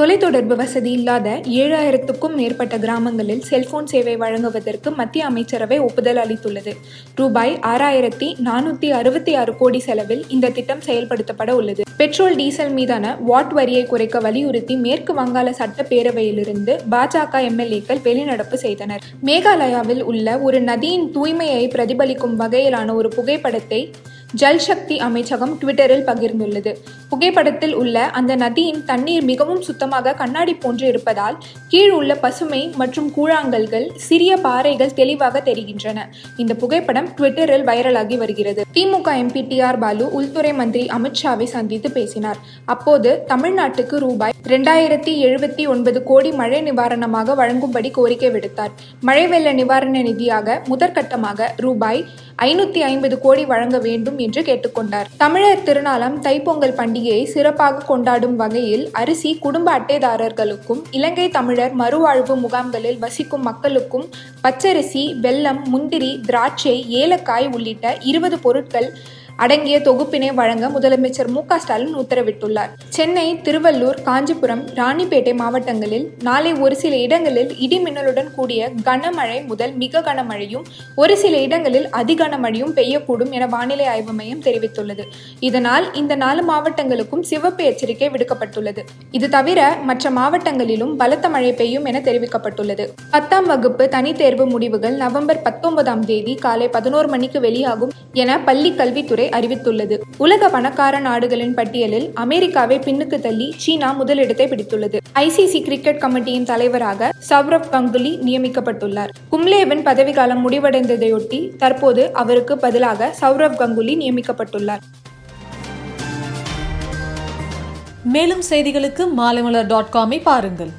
தொலைத்தொடர்பு வசதி இல்லாத ஏழாயிரத்துக்கும் மேற்பட்ட கிராமங்களில் செல்போன் சேவை வழங்குவதற்கு மத்திய அமைச்சரவை ஒப்புதல் அளித்துள்ளது. ரூபாய் ஆறாயிரத்தி நானூத்தி அறுபத்தி ஆறு கோடி செலவில் இந்த திட்டம் செயல்படுத்தப்பட உள்ளது. பெட்ரோல் டீசல் மீதான வாட் வரியை குறைக்க வலியுறுத்தி மேற்கு வங்காள சட்டப்பேரவையிலிருந்து பாஜக எம்எல்ஏக்கள் வெளிநடப்பு செய்தனர். மேகாலயாவில் உள்ள ஒரு நதியின் தூய்மையை பிரதிபலிக்கும் வகையிலான ஒரு புகைப்படத்தை ஜல் சக்தி அமைச்சகம் ட்விட்டரில் பகிர்ந்துள்ளது. புகைப்படத்தில் உள்ள அந்த நதியின் தண்ணீர் மிகவும் சுத்தமாக கண்ணாடி போன்று இருப்பதால் கீழ் உள்ள பசுமை மற்றும் கூழாங்கல்கள் சிறிய பாறைகள் தெளிவாக தெரிகின்றன. இந்த புகைப்படம் ட்விட்டரில் வைரலாகி வருகிறது. திமுக எம்பி டி ஆர் பாலு உள்துறை மந்திரி அமித்ஷாவை சந்தித்து பேசினார். அப்போது தமிழ்நாட்டுக்கு ரூபாய் இரண்டாயிரத்தி எழுபத்தி ஒன்பது கோடி மழை நிவாரணமாக வழங்கும்படி கோரிக்கை விடுத்தார். மழை வெள்ள நிவாரண நிதியாக முதற்கட்டமாக ரூபாய் ஐநூத்தி ஐம்பது கோடி வழங்க வேண்டும் என்று கேட்டுக்கொண்டார். தமிழர் திருநாளாம் தைப்பொங்கல் பண்டிகையை சிறப்பாக கொண்டாடும் வகையில் அரிசி குடும்ப அட்டைதாரர்களுக்கும் இலங்கை தமிழர் மறுவாழ்வு முகாம்களில் வசிக்கும் மக்களுக்கும் பச்சரிசி வெல்லம் முந்திரி திராட்சை ஏலக்காய் உள்ளிட்ட இருபது பொருட்கள் அடங்கிய தொகுப்பினை வழங்க முதலமைச்சர் மு ஸ்டாலின் உத்தரவிட்டுள்ளார். சென்னை திருவள்ளூர் காஞ்சிபுரம் ராணிப்பேட்டை மாவட்டங்களில் நாளை ஒரு சில இடங்களில் இடி மின்னலுடன் கூடிய கனமழை முதல் மிக கனமழையும் ஒரு சில இடங்களில் அதிகனமழையும் பெய்யக்கூடும் என வானிலை ஆய்வு மையம் தெரிவித்துள்ளது. இதனால் இந்த நாலு மாவட்டங்களுக்கும் சிவப்பு எச்சரிக்கை விடுக்கப்பட்டுள்ளது. இது தவிர மற்ற மாவட்டங்களிலும் பலத்த மழை பெய்யும் என தெரிவிக்கப்பட்டுள்ளது. பத்தாம் வகுப்பு தனித்தேர்வு முடிவுகள் நவம்பர் பத்தொன்பதாம் தேதி காலை பதினோரு மணிக்கு வெளியாகும் என பள்ளி கல்வித்துறை அறிவித்துள்ளது. உலக பணக்கார நாடுகளின் பட்டியலில் அமெரிக்காவை பின்னுக்கு தள்ளி சீனா முதலிடத்தை பிடித்துள்ளது. ஐசிசி கிரிக்கெட் கமிட்டியின் தலைவராக சௌரவ் கங்குலி நியமிக்கப்பட்டுள்ளார். கும்லேவின் பதவிக்காலம் முடிவடைந்ததையொட்டி தற்போது அவருக்கு பதிலாக சௌரவ் கங்குலி நியமிக்கப்பட்டுள்ளார். மேலும் செய்திகளுக்கு மாலைமலர் டாட் காமை பாருங்கள்.